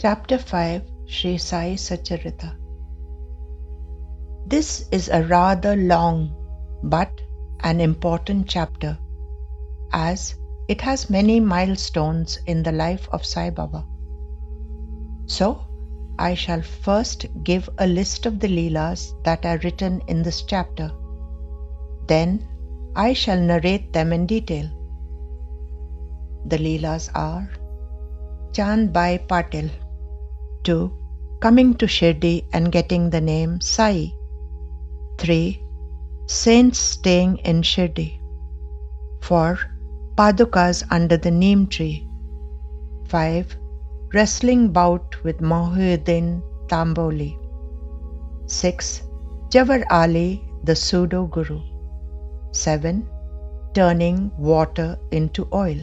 Chapter 5 Sri Sai Satcharita This is a rather long but an important chapter as it has many milestones in the life of Sai Baba. So, I shall first give a list of the Leelas that are written in this chapter. Then I shall narrate them in detail. The Leelas are Chand Bhai Patil, 2. Coming to Shirdi and getting the name Sai, 3. Saints staying in Shirdi, 4. Padukas under the neem tree, 5 wrestling bout with Mohiuddin Tamboli. 6. Jawar Ali, the pseudo guru. 7. Turning water into oil.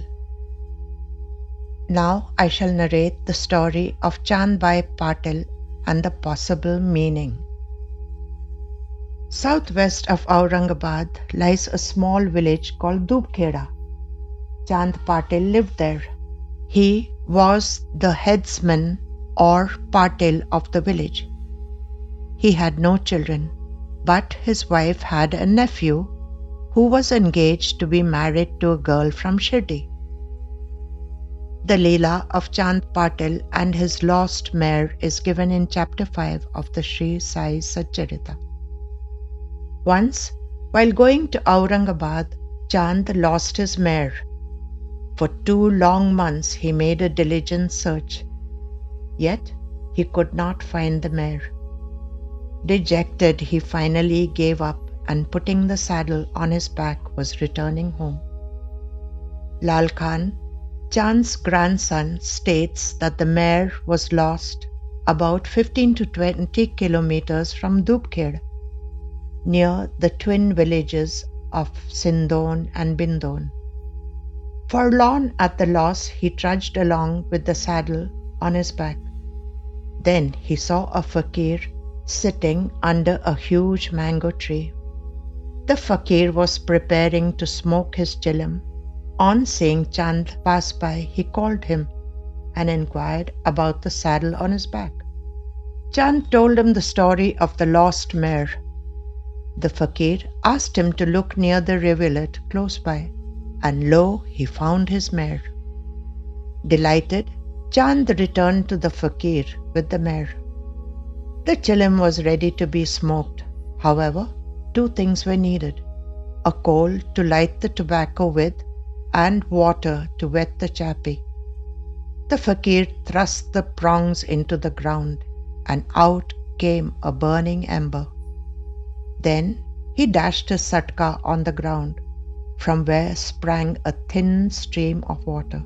Now I shall narrate the story of Chandbai Patil and the possible meaning. Southwest of Aurangabad lies a small village called Dubkheda. Chand Patil lived there. He was the headsman or patil of the village. He had no children, but his wife had a nephew who was engaged to be married to a girl from Shirdi. The Leela of Chand Patil and his lost mare is given in chapter 5 of the Sri Sai Satcharita. Once, while going to Aurangabad, Chand lost his mare for two long months he made a diligent search, yet he could not find the mare. Dejected, he finally gave up and putting the saddle on his back was returning home. Lal Khan, Chand's grandson, states that the mare was lost about 15 to 20 kilometers from Dubkhed, near the twin villages of Sindon and Bindon. Forlorn at the loss, he trudged along with the saddle on his back. Then he saw a fakir sitting under a huge mango tree. The fakir was preparing to smoke his chilim. On seeing Chand pass by, he called him and inquired about the saddle on his back. Chand told him the story of the lost mare. The fakir asked him to look near the rivulet close by and lo, he found his mare. Delighted, Chand returned to the fakir with the mare. The chilim was ready to be smoked. However, two things were needed a coal to light the tobacco with, and water to wet the chapi. The fakir thrust the prongs into the ground, and out came a burning ember. Then he dashed his satka on the ground from where sprang a thin stream of water.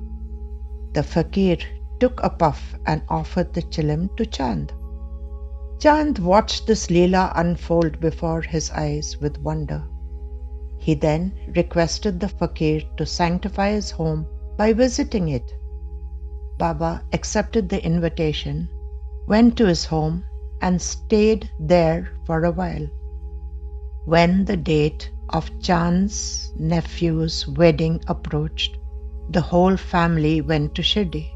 The fakir took a puff and offered the chilim to Chand. Chand watched this Leela unfold before his eyes with wonder. He then requested the fakir to sanctify his home by visiting it. Baba accepted the invitation, went to his home, and stayed there for a while. When the date of Chand's nephew's wedding approached, the whole family went to Shirdi.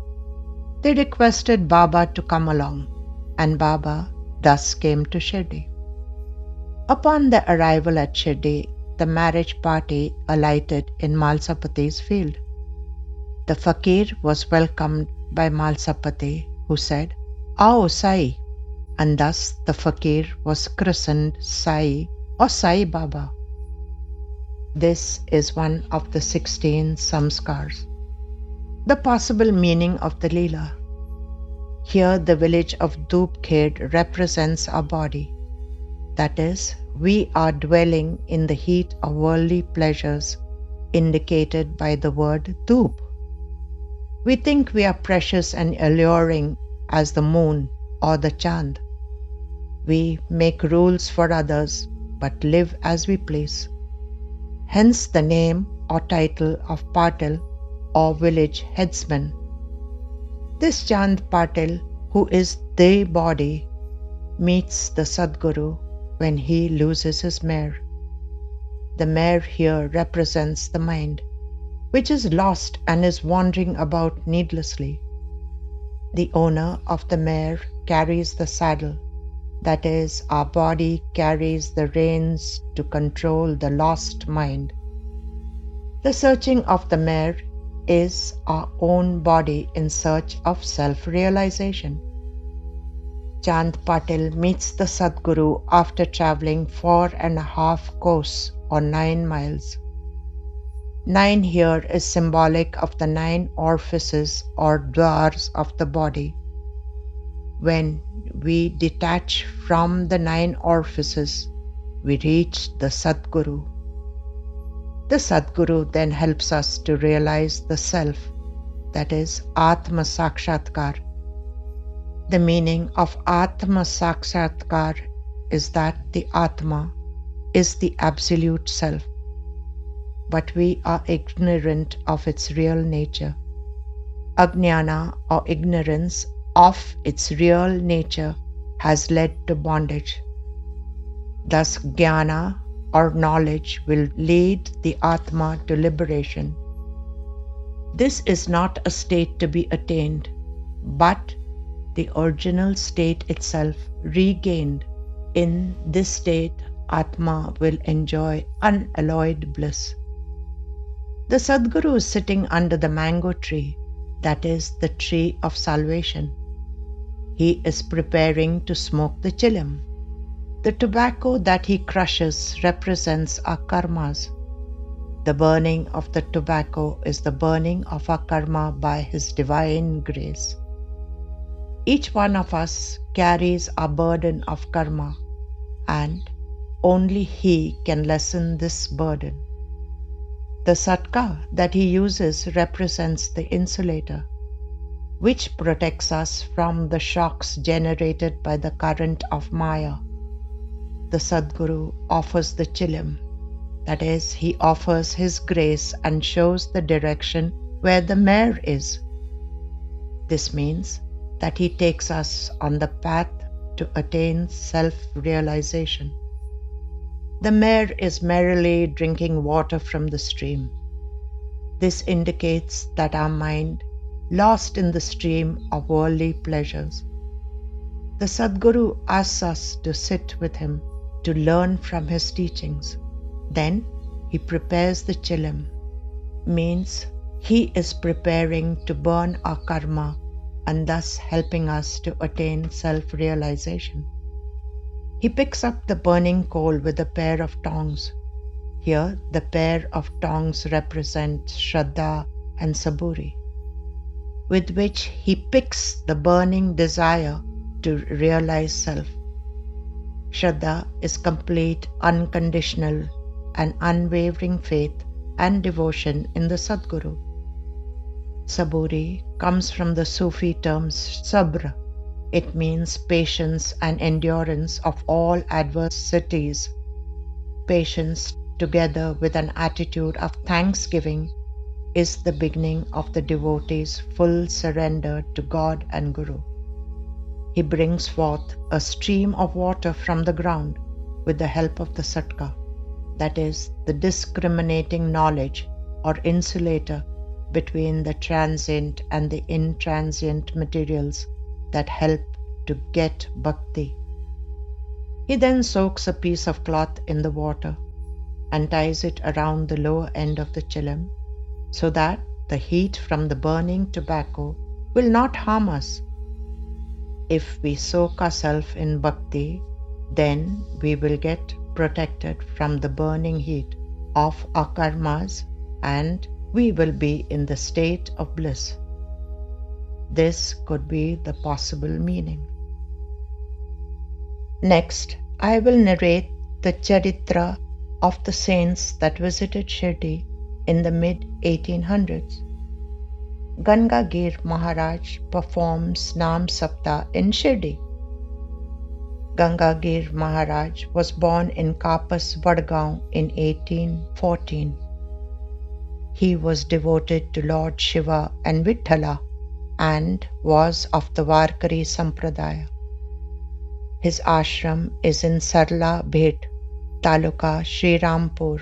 They requested Baba to come along, and Baba thus came to Shirdi. Upon the arrival at Shirdi, the marriage party alighted in Malsapati's field. The fakir was welcomed by Malsapati, who said, Ao Sai, and thus the fakir was christened Sai or Sai Baba. This is one of the 16 samskars. The possible meaning of the Leela. Here, the village of Dubkhed represents our body. That is, we are dwelling in the heat of worldly pleasures, indicated by the word Dub. We think we are precious and alluring as the moon or the chand. We make rules for others, but live as we please hence the name or title of Patil or village headsman. This Chand Patil, who is the body, meets the Sadguru when he loses his mare. The mare here represents the mind, which is lost and is wandering about needlessly. The owner of the mare carries the saddle. That is, our body carries the reins to control the lost mind. The searching of the mare is our own body in search of self realization. Chand Patil meets the Sadguru after traveling four and a half kos or nine miles. Nine here is symbolic of the nine orifices or dwars of the body. When we detach from the nine orifices, we reach the Sadguru. The Sadguru then helps us to realize the Self, that is Atma Sakshatkar. The meaning of Atma Sakshatkar is that the Atma is the Absolute Self but we are ignorant of its real nature. Ajnana or ignorance of its real nature has led to bondage. Thus, jnana or knowledge will lead the Atma to liberation. This is not a state to be attained, but the original state itself regained. In this state, Atma will enjoy unalloyed bliss. The Sadguru is sitting under the mango tree, that is, the tree of salvation. He is preparing to smoke the chilim. The tobacco that he crushes represents our karmas. The burning of the tobacco is the burning of our karma by His divine grace. Each one of us carries a burden of karma, and only He can lessen this burden. The satka that he uses represents the insulator, which protects us from the shocks generated by the current of Maya. The Sadguru offers the chilim, that is, he offers his grace and shows the direction where the mare is. This means that he takes us on the path to attain self realization. The mare is merrily drinking water from the stream. This indicates that our mind, lost in the stream of worldly pleasures. The Sadguru asks us to sit with him to learn from his teachings. Then he prepares the chilim, means he is preparing to burn our karma and thus helping us to attain self realization. He picks up the burning coal with a pair of tongs. Here, the pair of tongs represents Shraddha and Saburi, with which he picks the burning desire to realize self. Shraddha is complete, unconditional, and unwavering faith and devotion in the Sadguru. Saburi comes from the Sufi term sabr, it means patience and endurance of all adversities. Patience, together with an attitude of thanksgiving, is the beginning of the devotee's full surrender to God and Guru. He brings forth a stream of water from the ground with the help of the satka, that is, the discriminating knowledge or insulator between the transient and the intransient materials that help to get bhakti. He then soaks a piece of cloth in the water and ties it around the lower end of the chilim so that the heat from the burning tobacco will not harm us. If we soak ourselves in bhakti, then we will get protected from the burning heat of our karmas and we will be in the state of bliss. This could be the possible meaning. Next, I will narrate the charitra of the saints that visited Shirdi in the mid 1800s. Gangagir Maharaj performs Nam Sapta in Shirdi. Gangagir Maharaj was born in Kapas, Vadgaon in 1814. He was devoted to Lord Shiva and Vithala and was of the Varkari Sampradaya. His ashram is in Sarla Bhet, Taluka Srirampur,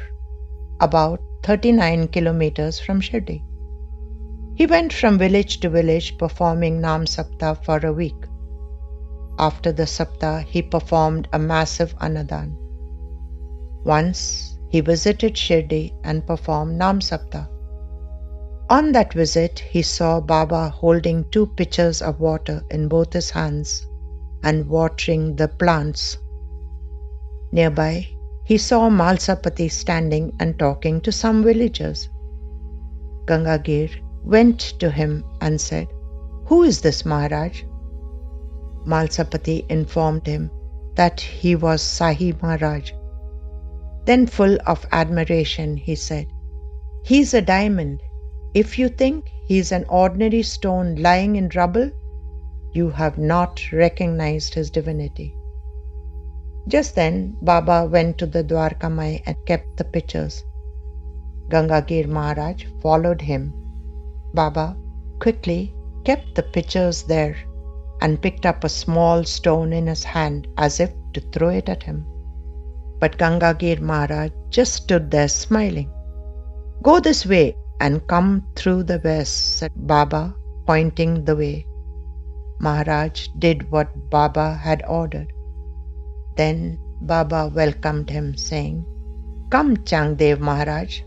about 39 kilometers from Shirdi. He went from village to village performing Nam Sapta for a week. After the Sapta, he performed a massive Annadan. Once he visited Shirdi and performed Nam Sapta. On that visit, he saw Baba holding two pitchers of water in both his hands and watering the plants. Nearby, he saw Malsapati standing and talking to some villagers. Gangagir went to him and said, Who is this Maharaj? Malsapati informed him that he was Sai Maharaj. Then, full of admiration, he said, He's a diamond. If you think he's an ordinary stone lying in rubble, you have not recognized his divinity. Just then, Baba went to the Dwarkamai and kept the pictures. Gangagir Maharaj followed him. Baba quickly kept the pictures there and picked up a small stone in his hand as if to throw it at him. But Gangagir Maharaj just stood there smiling. Go this way and come through the west, said Baba, pointing the way. Maharaj did what Baba had ordered. Then Baba welcomed him, saying, Come, Changdev Maharaj.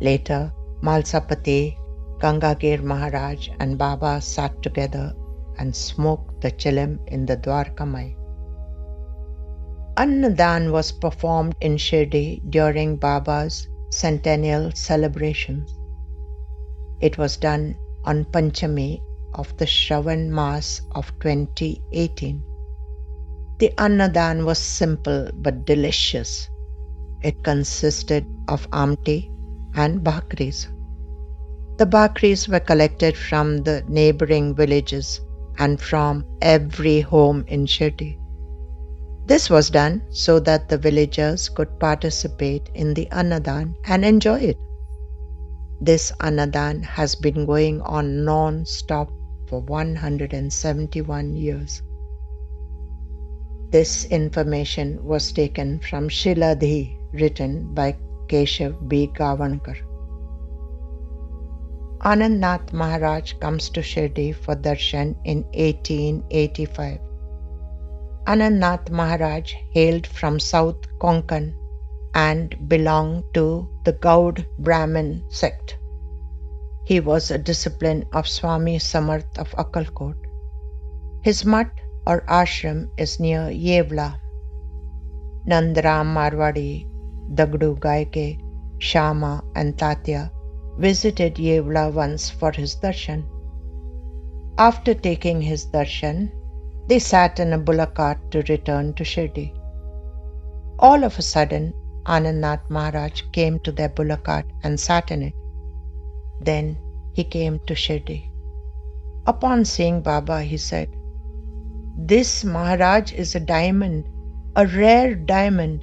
Later, Malsapati, Gangagir Maharaj, and Baba sat together and smoked the chilim in the Dwarkamai. Annadan was performed in Shirdi during Baba's centennial celebrations. It was done on Panchami of the Shravan Maas of 2018. The Annadan was simple but delicious. It consisted of amti and bhakris. The bhakris were collected from the neighboring villages and from every home in Shirdi. This was done so that the villagers could participate in the Annadan and enjoy it. This Annadan has been going on non stop for 171 years. This information was taken from Shiladhi, written by Keshav B. Gavankar. Anandnath Maharaj comes to Shirdi for darshan in 1885. Anandnath Maharaj hailed from South Konkan and belonged to the Gaud Brahmin sect. He was a disciple of Swami Samarth of Akkalkot. His mutt or ashram is near Yevla. Nandaram Marwadi, Dagdu Gaike, Shama, and Tatya visited Yevla once for his darshan. After taking his darshan, they sat in a bullock cart to return to Shirdi. All of a sudden, Anandnath Maharaj came to their bullock cart and sat in it. Then he came to Shirdi. Upon seeing Baba, he said, This Maharaj is a diamond, a rare diamond.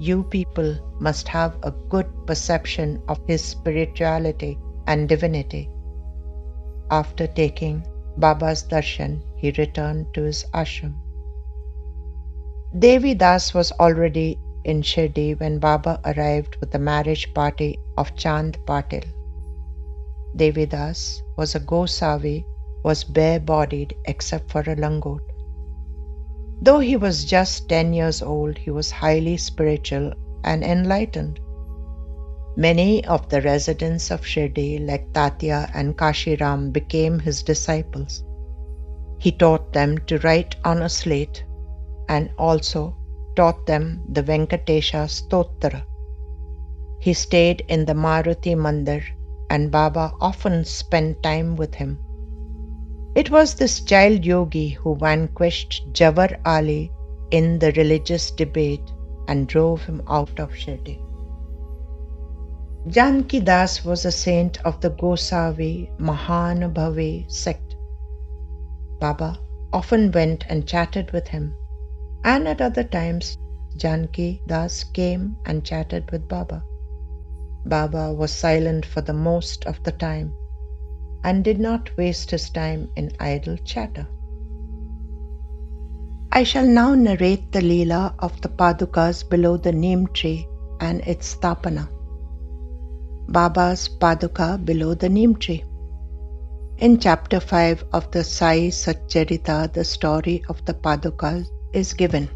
You people must have a good perception of his spirituality and divinity. After taking Baba's darshan, he returned to his ashram. Devi Das was already in Shirdi when Baba arrived with the marriage party of Chand Patil. Devidas was a Gosavi, was bare bodied except for a langot. Though he was just 10 years old, he was highly spiritual and enlightened. Many of the residents of Shirdi, like Tatya and Kashiram, became his disciples. He taught them to write on a slate and also taught them the Venkatesha Stotra. He stayed in the Maruti Mandir and Baba often spent time with him. It was this child yogi who vanquished Jawar Ali in the religious debate and drove him out of Shirdi. Janki Das was a saint of the Gosavi Mahanubhavi sect. Baba often went and chatted with him, and at other times Janki Das came and chatted with Baba. Baba was silent for the most of the time and did not waste his time in idle chatter. I shall now narrate the Leela of the Padukas below the neem tree and its Stapana. Baba's Paduka below the neem tree. In chapter 5 of the Sai Satcharita, the story of the Padukas is given.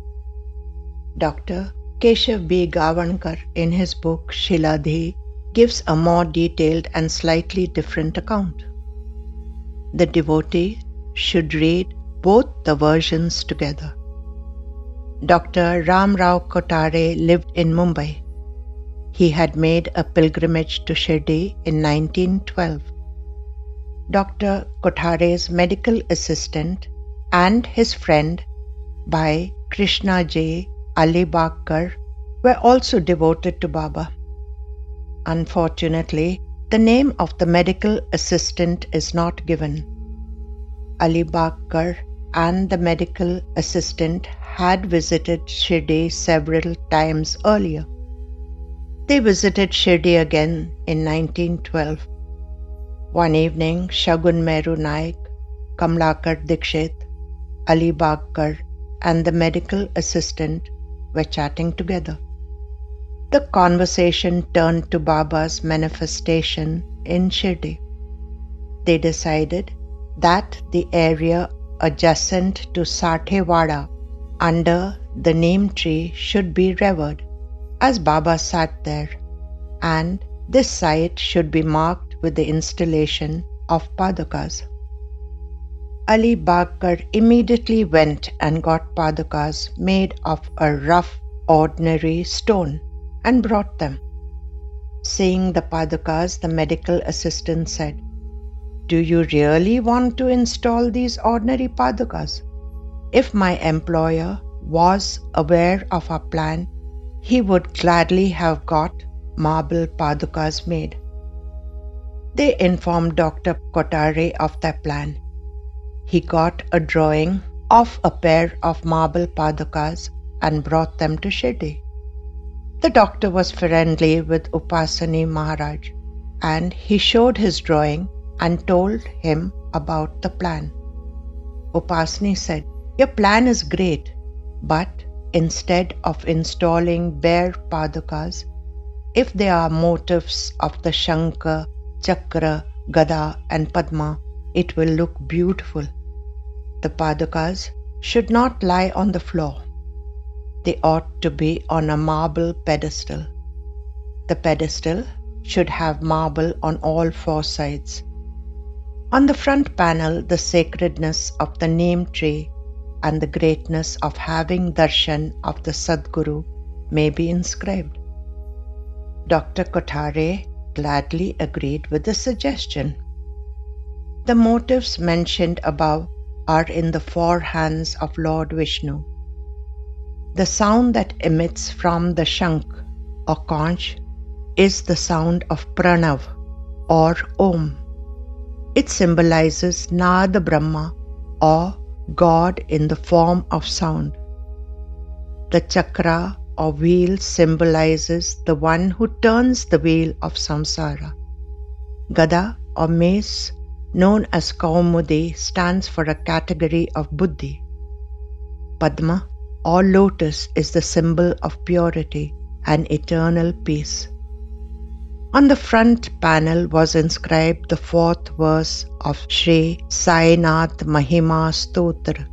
Dr. Keshav B. Gavankar, in his book Shiladhi, gives a more detailed and slightly different account. The devotee should read both the versions together. Dr. Ram Rao Kothare lived in Mumbai. He had made a pilgrimage to Shirdi in 1912. Dr. Kothare's medical assistant and his friend Bhai Krishnaji Ali Bakkar were also devoted to Baba. Unfortunately, the name of the medical assistant is not given. Alibagkar and the medical assistant had visited Shirdi several times earlier. They visited Shirdi again in 1912. One evening, Shagun Meru Naik, Kamlakar Dikshit, Alibagkar, and the medical assistant were chatting together. The conversation turned to Baba's manifestation in Shirdi. They decided that the area adjacent to Sathewada under the neem tree should be revered, as Baba sat there, and this site should be marked with the installation of Padukas. Alibagkar immediately went and got Padukas made of a rough, ordinary stone and brought them. Seeing the Padukas, the medical assistant said, Do you really want to install these ordinary Padukas? If my employer was aware of our plan, he would gladly have got marble padukas made. They informed Dr. Kothare of their plan. He got a drawing of a pair of marble padukas and brought them to Shirdi. The doctor was friendly with Upasani Maharaj and he showed his drawing and told him about the plan. Upasani said, your plan is great, but instead of installing bare padukas, if there are motifs of the Shankha, Chakra, Gada, and Padma, it will look beautiful. The padukas should not lie on the floor. They ought to be on a marble pedestal. The pedestal should have marble on all four sides. On the front panel, the sacredness of the neem tree and the greatness of having darshan of the Sadguru may be inscribed. Dr. Kothare gladly agreed with the suggestion. The motives mentioned above are in the four hands of Lord Vishnu. The sound that emits from the Shankh or conch is the sound of Pranav or Om. It symbolizes Nada Brahma or God in the form of sound. The chakra or wheel symbolizes the one who turns the wheel of samsara. Gada or mace, known as Kaumudi, stands for a category of buddhi. Padma or lotus is the symbol of purity and eternal peace. On the front panel was inscribed the fourth verse of Sri Sainath Mahima Stotra,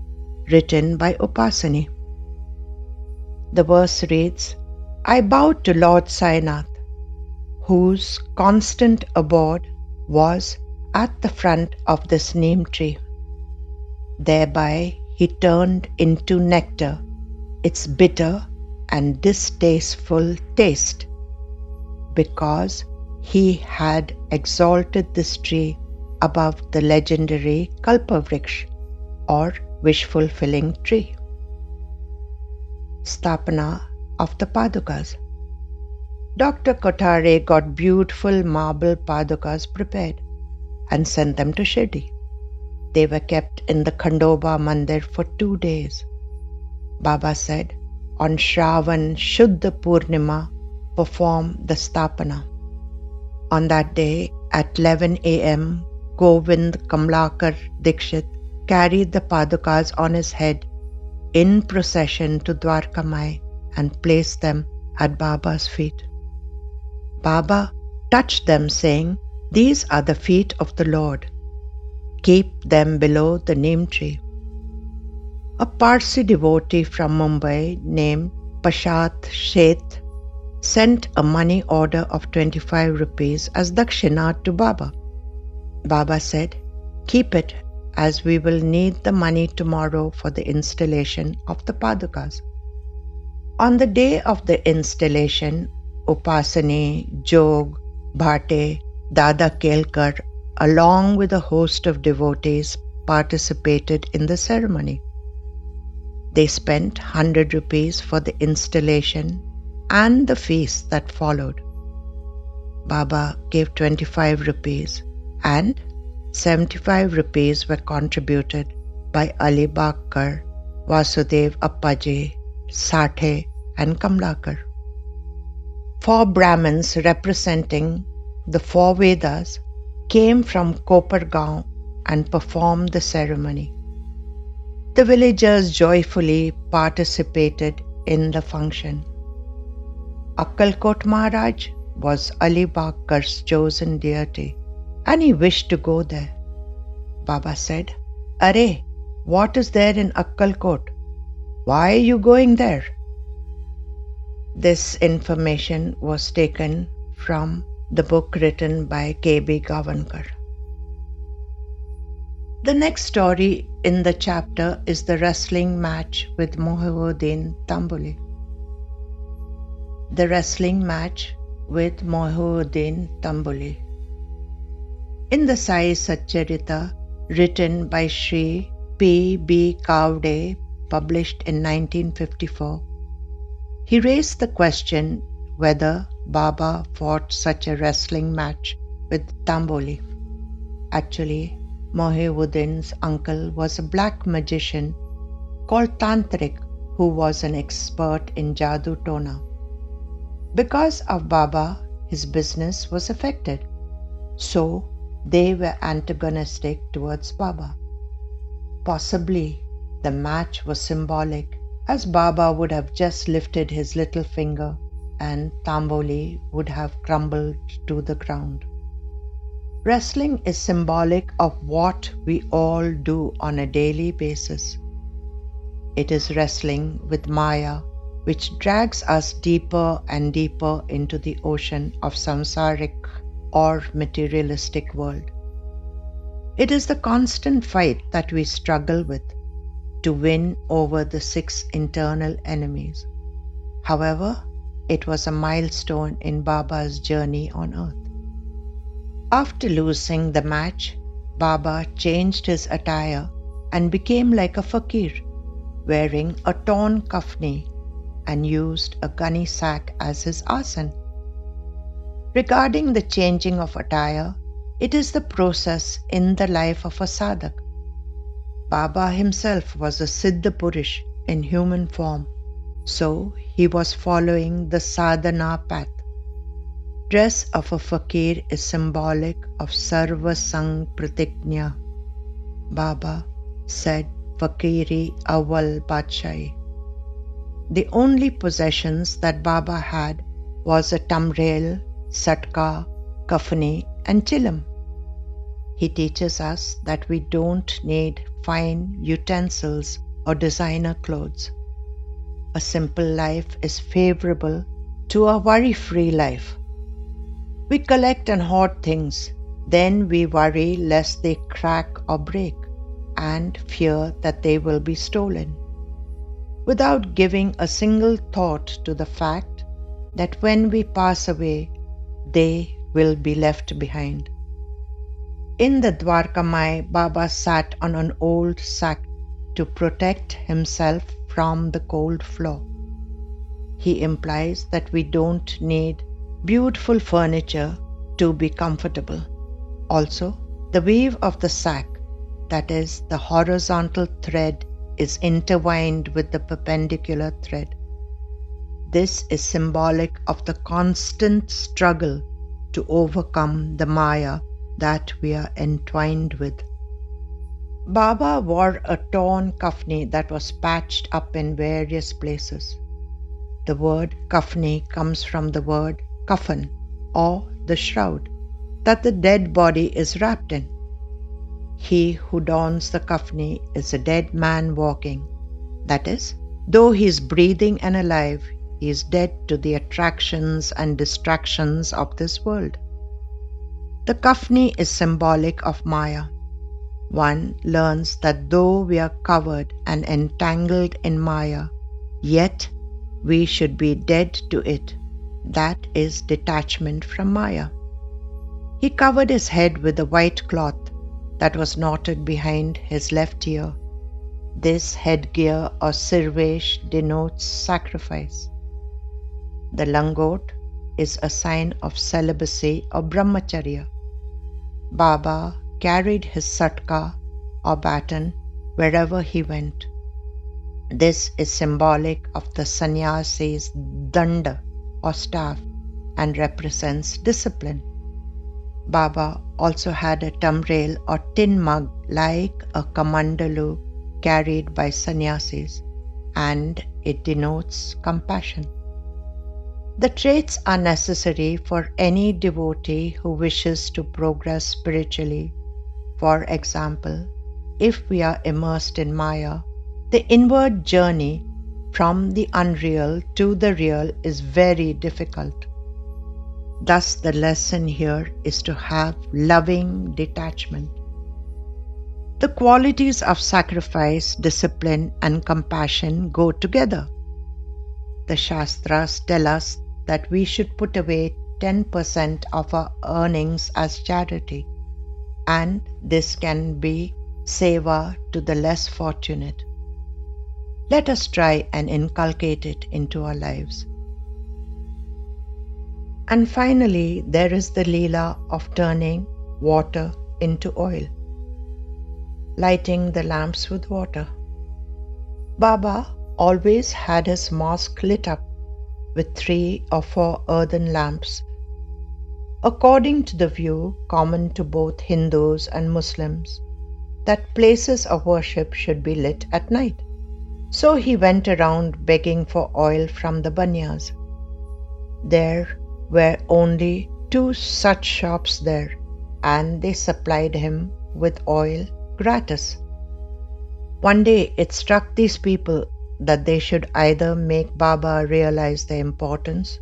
written by Upasani. The verse reads I bowed to Lord Sainath, whose constant abode was at the front of this neem tree. Thereby he turned into nectar its bitter and distasteful taste, because he had exalted this tree above the legendary Kalpavriksha or wish fulfilling tree. Stapana of the Padukas. Dr. Kothare got beautiful marble Padukas prepared and sent them to Shirdi. They were kept in the Khandoba Mandir for two days. Baba said, on Shravan Shuddha Purnima, perform the Stapana. On that day at 11 a.m., Govind Kamlakar Dikshit carried the Padukas on his head in procession to Dwarkamai and placed them at Baba's feet. Baba touched them, saying, These are the feet of the Lord. keep them below the neem tree. A Parsi devotee from Mumbai named Pashat Sheth sent a money order of 25 rupees as dakshina to Baba. Baba said, Keep it as we will need the money tomorrow for the installation of the Padukas. On the day of the installation, Upasani, Jog, Bhate, Dada Kelkar, along with a host of devotees, participated in the ceremony. They spent 100 rupees for the installation and the feast that followed. Baba gave 25 rupees and 75 rupees were contributed by Alibagkar, Vasudev Appaji, Sathe, and Kamlakar. Four Brahmins representing the four Vedas came from Kopargaon and performed the ceremony. The villagers joyfully participated in the function. Akkalkot Maharaj was Alibagkar's chosen deity and he wished to go there. Baba said, Are, what is there in Akkalkot? Why are you going there? This information was taken from the book written by K.B. Gavankar. The next story in the chapter is the wrestling match with Mohiuddin Tamboli. The wrestling match with Mohiuddin Tamboli. In the Sai Satcharita, written by Sri P. B. Kavde, published in 1954, he raised the question whether Baba fought such a wrestling match with Tamboli. Actually, Mohiuddin's uncle was a black magician called Tantrik who was an expert in Jadoo Tona. Because of Baba, his business was affected. So they were antagonistic towards Baba. Possibly the match was symbolic, as Baba would have just lifted his little finger and Tamboli would have crumbled to the ground. Wrestling is symbolic of what we all do on a daily basis. It is wrestling with Maya, which drags us deeper and deeper into the ocean of samsaric or materialistic world. It is the constant fight that we struggle with to win over the six internal enemies. However, it was a milestone in Baba's journey on earth. After losing the match, Baba changed his attire and became like a fakir, wearing a torn kafni and used a gunny sack as his asan. Regarding the changing of attire, it is the process in the life of a sadhak. Baba himself was a Siddha Purush in human form, so he was following the sadhana path dress of a fakir is symbolic of Sarva Sang Pratignya. Baba said Fakiri Awal Badshai. The only possessions that Baba had was a tamrail, satka, kafani, and chilam. He teaches us that we don't need fine utensils or designer clothes. A simple life is favorable to a worry free life. We collect and hoard things, then we worry lest they crack or break, and fear that they will be stolen, without giving a single thought to the fact that when we pass away, they will be left behind. In the Dwarkamai, Baba sat on an old sack to protect himself from the cold floor. He implies that we don't need beautiful furniture to be comfortable. Also, the weave of the sack, that is, the horizontal thread, is intertwined with the perpendicular thread. This is symbolic of the constant struggle to overcome the Maya that we are entwined with. Baba wore a torn kafni that was patched up in various places. The word kafni comes from the word kafan or the shroud that the dead body is wrapped in. he who dons the kafni is a dead man walking. That is, though he is breathing and alive, is dead to the attractions and distractions of this world. The kafni is symbolic of Maya. One learns that though we are covered and entangled in Maya, yet we should be dead to it. That is detachment from Maya. He covered his head with a white cloth that was knotted behind his left ear. This headgear or sirvesh denotes sacrifice. The langot is a sign of celibacy or brahmacharya. Baba carried his satka or baton wherever he went. This is symbolic of the sannyasi's danda or staff and represents discipline. Baba also had a tamrail or tin mug like a kamandalu carried by sannyasis and it denotes compassion. The traits are necessary for any devotee who wishes to progress spiritually. For example, if we are immersed in Maya, the inward journey from the unreal to the real is very difficult. Thus, the lesson here is to have loving detachment. The qualities of sacrifice, discipline, and compassion go together. The Shastras tell us that we should put away 10% of our earnings as charity, and this can be seva to the less fortunate. Let us try and inculcate it into our lives. And finally, there is the Leela of turning water into oil, lighting the lamps with water. Baba always had his mosque lit up with three or four earthen lamps. According to the view common to both Hindus and Muslims, that places of worship should be lit at night. So he went around begging for oil from the banyas. There were only two such shops there, and they supplied him with oil gratis. One day it struck these people that they should either make Baba realize the importance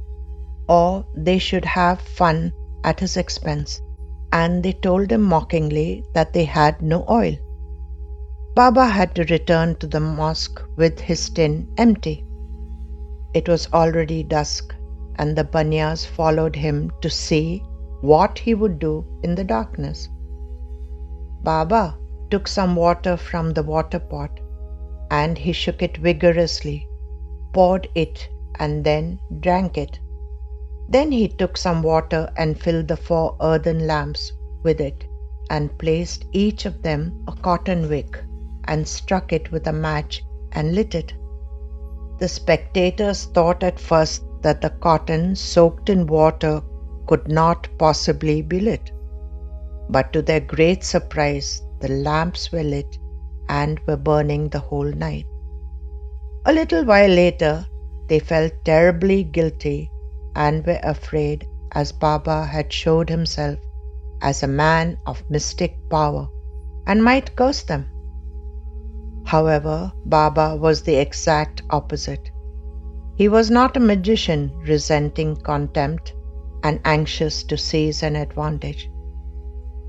or they should have fun at his expense, and they told him mockingly that they had no oil. Baba had to return to the mosque with his tin empty. It was already dusk, and the Banyas followed him to see what he would do in the darkness. Baba took some water from the water pot and he shook it vigorously, poured it, and then drank it. Then he took some water and filled the four earthen lamps with it, and placed each of them a cotton wick, and struck it with a match and lit it. The spectators thought at first that the cotton soaked in water could not possibly be lit. But to their great surprise, the lamps were lit and were burning the whole night. A little while later, they felt terribly guilty and were afraid as Baba had showed himself as a man of mystic power and might curse them. However, Baba was the exact opposite. He was not a magician resenting contempt and anxious to seize an advantage.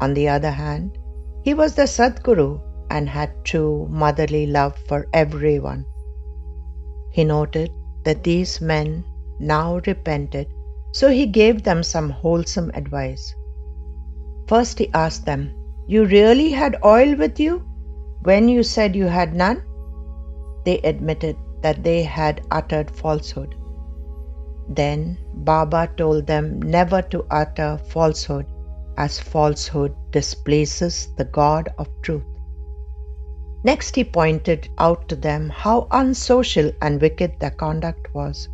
On the other hand, he was the Sadguru and had true motherly love for everyone. He noted that these men now repented, so he gave them some wholesome advice. First, he asked them, You really had oil with you when you said you had none? They admitted that they had uttered falsehood. Then Baba told them never to utter falsehood, as falsehood displaces the God of truth. Next, he pointed out to them how unsocial and wicked their conduct was.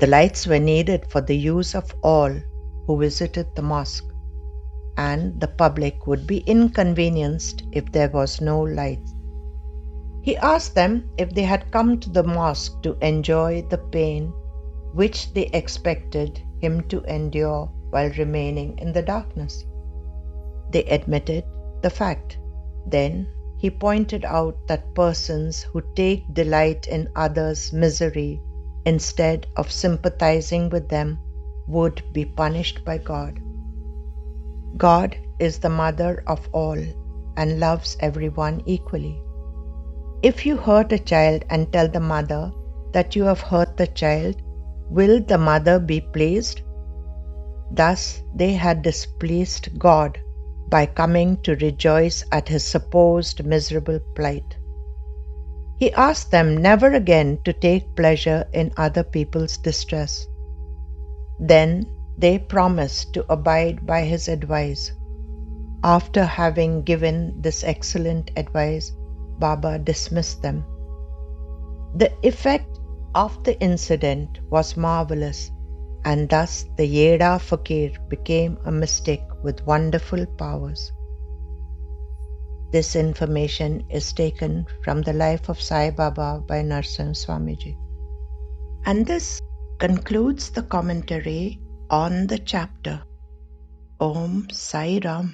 The lights were needed for the use of all who visited the mosque, and the public would be inconvenienced if there was no light. He asked them if they had come to the mosque to enjoy the pain which they expected him to endure while remaining in the darkness. They admitted the fact Then he pointed out that persons who take delight in others' misery instead of sympathizing with them would be punished by God. God is the mother of all and loves everyone equally. If you hurt a child and tell the mother that you have hurt the child, will the mother be pleased? Thus they had displeased God by coming to rejoice at his supposed miserable plight. He asked them never again to take pleasure in other people's distress. Then they promised to abide by his advice. After having given this excellent advice, Baba dismissed them. The effect of the incident was marvelous, and thus the Yeda Fakir became a mystic with wonderful powers. This information is taken from the life of Sai Baba by Narsingh Swamiji. And this concludes the commentary on the chapter. Om Sai Ram.